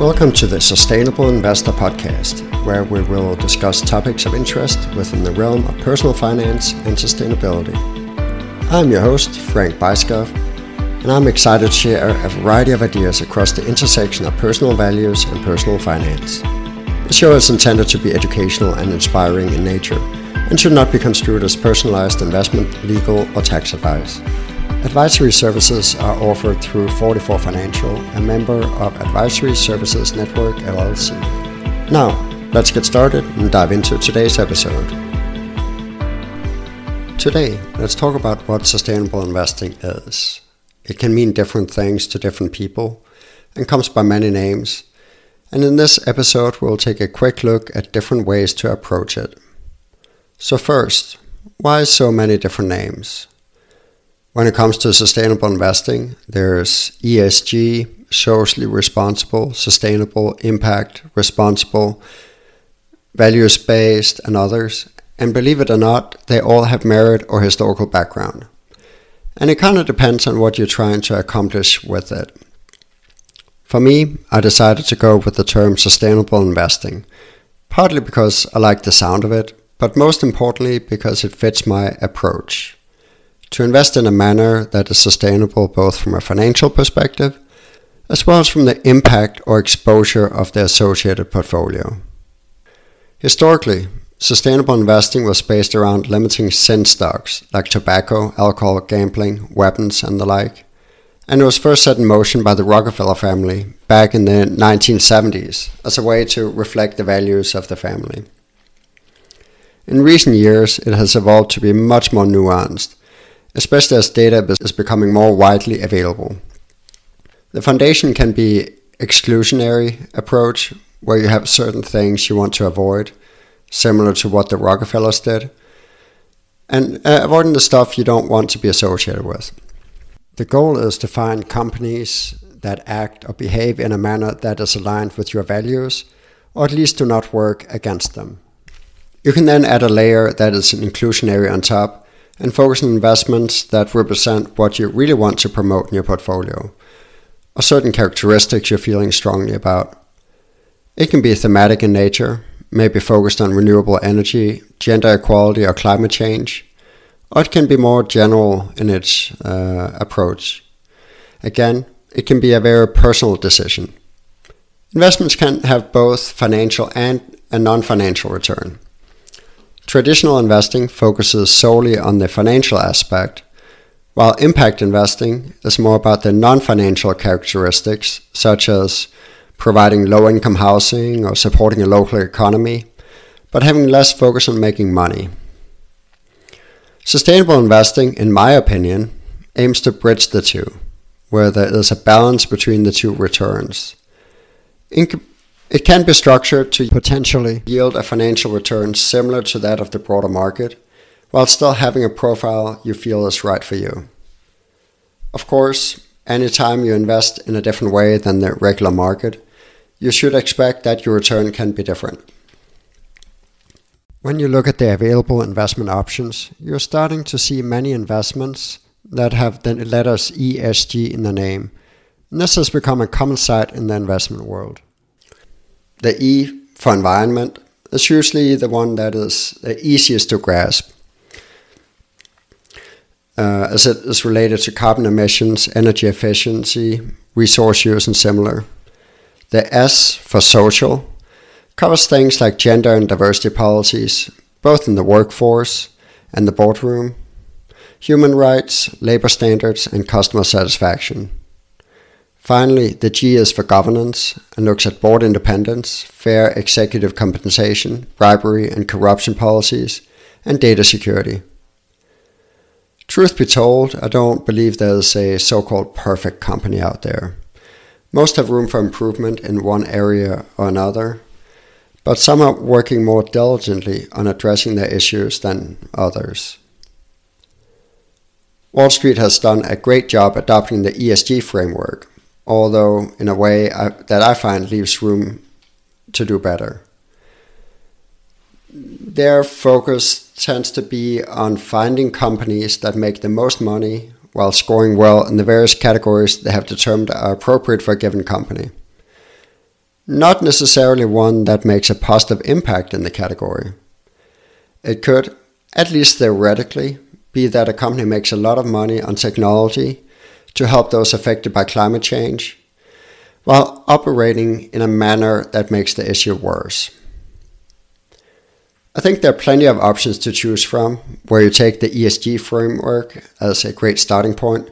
Welcome to the Sustainable Investor Podcast, where we will discuss topics of interest within the realm of personal finance and sustainability. I'm your host, Frank Beiskov, and I'm excited to share a variety of ideas across the intersection of personal values and personal finance. The show is intended to be educational and inspiring in nature and should not be construed as personalized investment, legal, or tax advice. Advisory services are offered through Forty4 Financial, a member of Advisory Services Network LLC. Now, let's get started and dive into today's episode. Today, let's talk about what sustainable investing is. It can mean different things to different people and comes by many names. And in this episode, we'll take a quick look at different ways to approach it. So, first, why so many different names? When it comes to sustainable investing, there's ESG, socially responsible, sustainable, impact, responsible, values based, and others. And believe it or not, they all have merit or historical background. And it kind of depends on what you're trying to accomplish with it. For me, I decided to go with the term sustainable investing, partly because I like the sound of it, but most importantly because it fits my approach to invest in a manner that is sustainable both from a financial perspective as well as from the impact or exposure of the associated portfolio. Historically, sustainable investing was based around limiting sin stocks like tobacco, alcohol, gambling, weapons, and the like, and it was first set in motion by the Rockefeller family back in the 1970s as a way to reflect the values of the family. In recent years, it has evolved to be much more nuanced especially as data is becoming more widely available. The foundation can be exclusionary approach where you have certain things you want to avoid, similar to what the Rockefellers did, and uh, avoiding the stuff you don't want to be associated with. The goal is to find companies that act or behave in a manner that is aligned with your values, or at least do not work against them. You can then add a layer that is an inclusionary on top and focus on investments that represent what you really want to promote in your portfolio, or certain characteristics you're feeling strongly about. It can be thematic in nature, maybe focused on renewable energy, gender equality, or climate change, or it can be more general in its uh, approach. Again, it can be a very personal decision. Investments can have both financial and a non financial return. Traditional investing focuses solely on the financial aspect, while impact investing is more about the non financial characteristics, such as providing low income housing or supporting a local economy, but having less focus on making money. Sustainable investing, in my opinion, aims to bridge the two, where there is a balance between the two returns. It can be structured to potentially yield a financial return similar to that of the broader market, while still having a profile you feel is right for you. Of course, anytime you invest in a different way than the regular market, you should expect that your return can be different. When you look at the available investment options, you're starting to see many investments that have the letters ESG in the name. And this has become a common sight in the investment world. The E for environment is usually the one that is the easiest to grasp. Uh, as it is related to carbon emissions, energy efficiency, resource use, and similar. The S for social covers things like gender and diversity policies, both in the workforce and the boardroom, human rights, labor standards, and customer satisfaction. Finally, the G is for governance and looks at board independence, fair executive compensation, bribery and corruption policies, and data security. Truth be told, I don't believe there's a so called perfect company out there. Most have room for improvement in one area or another, but some are working more diligently on addressing their issues than others. Wall Street has done a great job adopting the ESG framework, although in a way I, that I find leaves room to do better. Their focus tends to be on finding companies that make the most money while scoring well in the various categories they have determined are appropriate for a given company. not necessarily one that makes a positive impact in the category. It could, at least theoretically, be that a company makes a lot of money on technology to help those affected by climate change, while operating in a manner that makes the issue worse. I think there are plenty of options to choose from, where you take the ESG framework as a great starting point,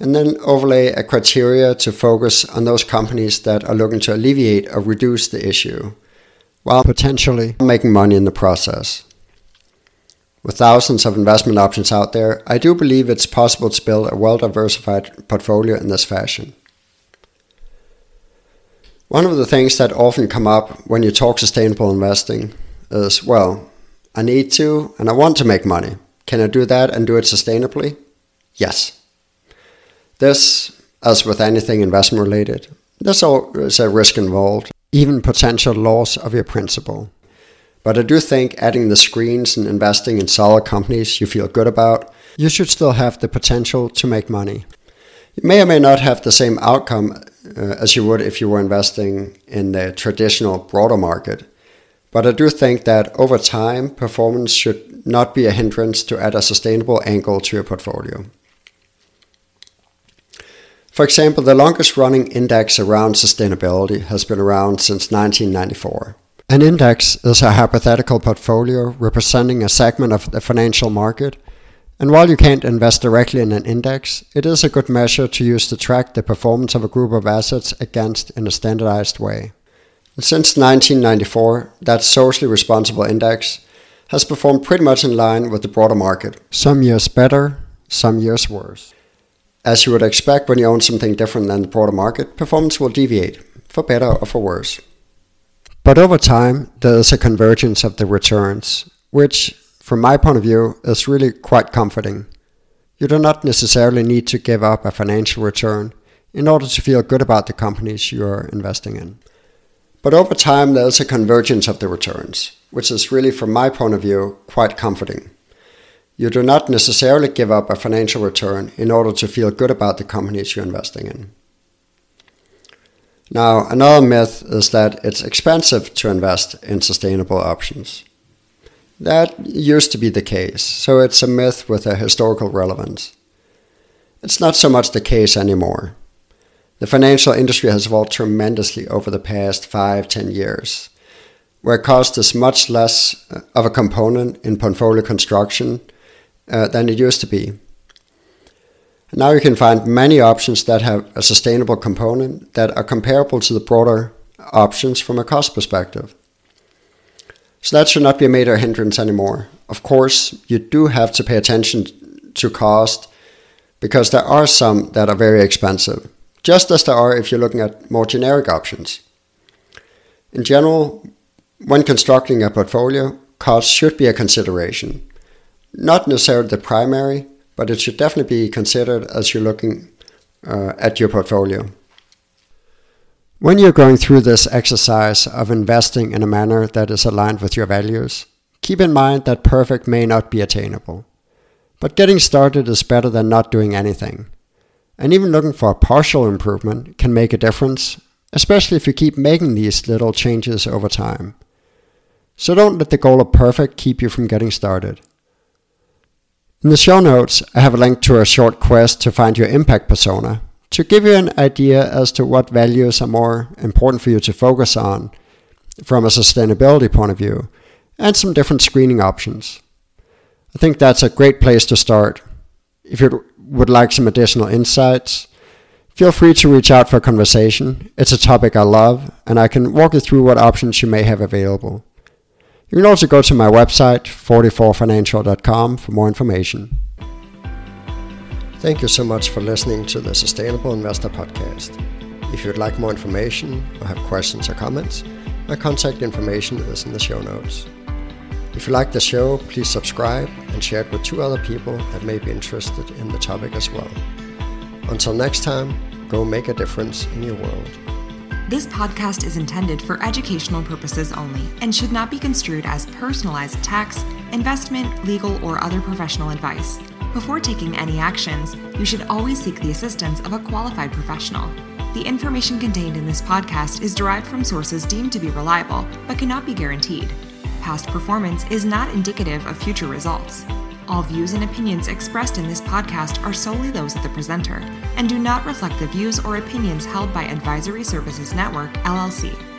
and then overlay a criteria to focus on those companies that are looking to alleviate or reduce the issue, while potentially making money in the process. With thousands of investment options out there, I do believe it's possible to build a well diversified portfolio in this fashion. One of the things that often come up when you talk sustainable investing is well, I need to and I want to make money. Can I do that and do it sustainably? Yes. This, as with anything investment related, there's always a risk involved, even potential loss of your principal. But I do think adding the screens and investing in solid companies you feel good about, you should still have the potential to make money. You may or may not have the same outcome uh, as you would if you were investing in the traditional broader market. But I do think that over time, performance should not be a hindrance to add a sustainable angle to your portfolio. For example, the longest running index around sustainability has been around since 1994. An index is a hypothetical portfolio representing a segment of the financial market. And while you can't invest directly in an index, it is a good measure to use to track the performance of a group of assets against in a standardized way. Since 1994, that socially responsible index has performed pretty much in line with the broader market. Some years better, some years worse. As you would expect when you own something different than the broader market, performance will deviate, for better or for worse. But over time, there is a convergence of the returns, which, from my point of view, is really quite comforting. You do not necessarily need to give up a financial return in order to feel good about the companies you are investing in. But over time, there is a convergence of the returns, which is really, from my point of view, quite comforting. You do not necessarily give up a financial return in order to feel good about the companies you're investing in. Now, another myth is that it's expensive to invest in sustainable options. That used to be the case, so it's a myth with a historical relevance. It's not so much the case anymore. The financial industry has evolved tremendously over the past five, ten years, where cost is much less of a component in portfolio construction uh, than it used to be. Now you can find many options that have a sustainable component that are comparable to the broader options from a cost perspective. So that should not be a major hindrance anymore. Of course, you do have to pay attention to cost because there are some that are very expensive, just as there are if you're looking at more generic options. In general, when constructing a portfolio, cost should be a consideration. Not necessarily the primary, but it should definitely be considered as you're looking uh, at your portfolio. When you're going through this exercise of investing in a manner that is aligned with your values, keep in mind that perfect may not be attainable. But getting started is better than not doing anything. And even looking for a partial improvement can make a difference, especially if you keep making these little changes over time. So don't let the goal of perfect keep you from getting started. In the show notes, I have a link to a short quest to find your impact persona to give you an idea as to what values are more important for you to focus on from a sustainability point of view, and some different screening options. I think that's a great place to start. If you would like some additional insights, feel free to reach out for a conversation. It's a topic I love, and I can walk you through what options you may have available. You can also go to my website, forty4financial.com, for more information. Thank you so much for listening to the Sustainable Investor Podcast. If you'd like more information or have questions or comments, my contact information is in the show notes. If you like the show, please subscribe and share it with two other people that may be interested in the topic as well. Until next time, go make a difference in your world. This podcast is intended for educational purposes only and should not be construed as personalized tax, investment, legal, or other professional advice. Before taking any actions, you should always seek the assistance of a qualified professional. The information contained in this podcast is derived from sources deemed to be reliable, but cannot be guaranteed. Past performance is not indicative of future results. All views and opinions expressed in this podcast are solely those of the presenter and do not reflect the views or opinions held by Advisory Services Network, LLC.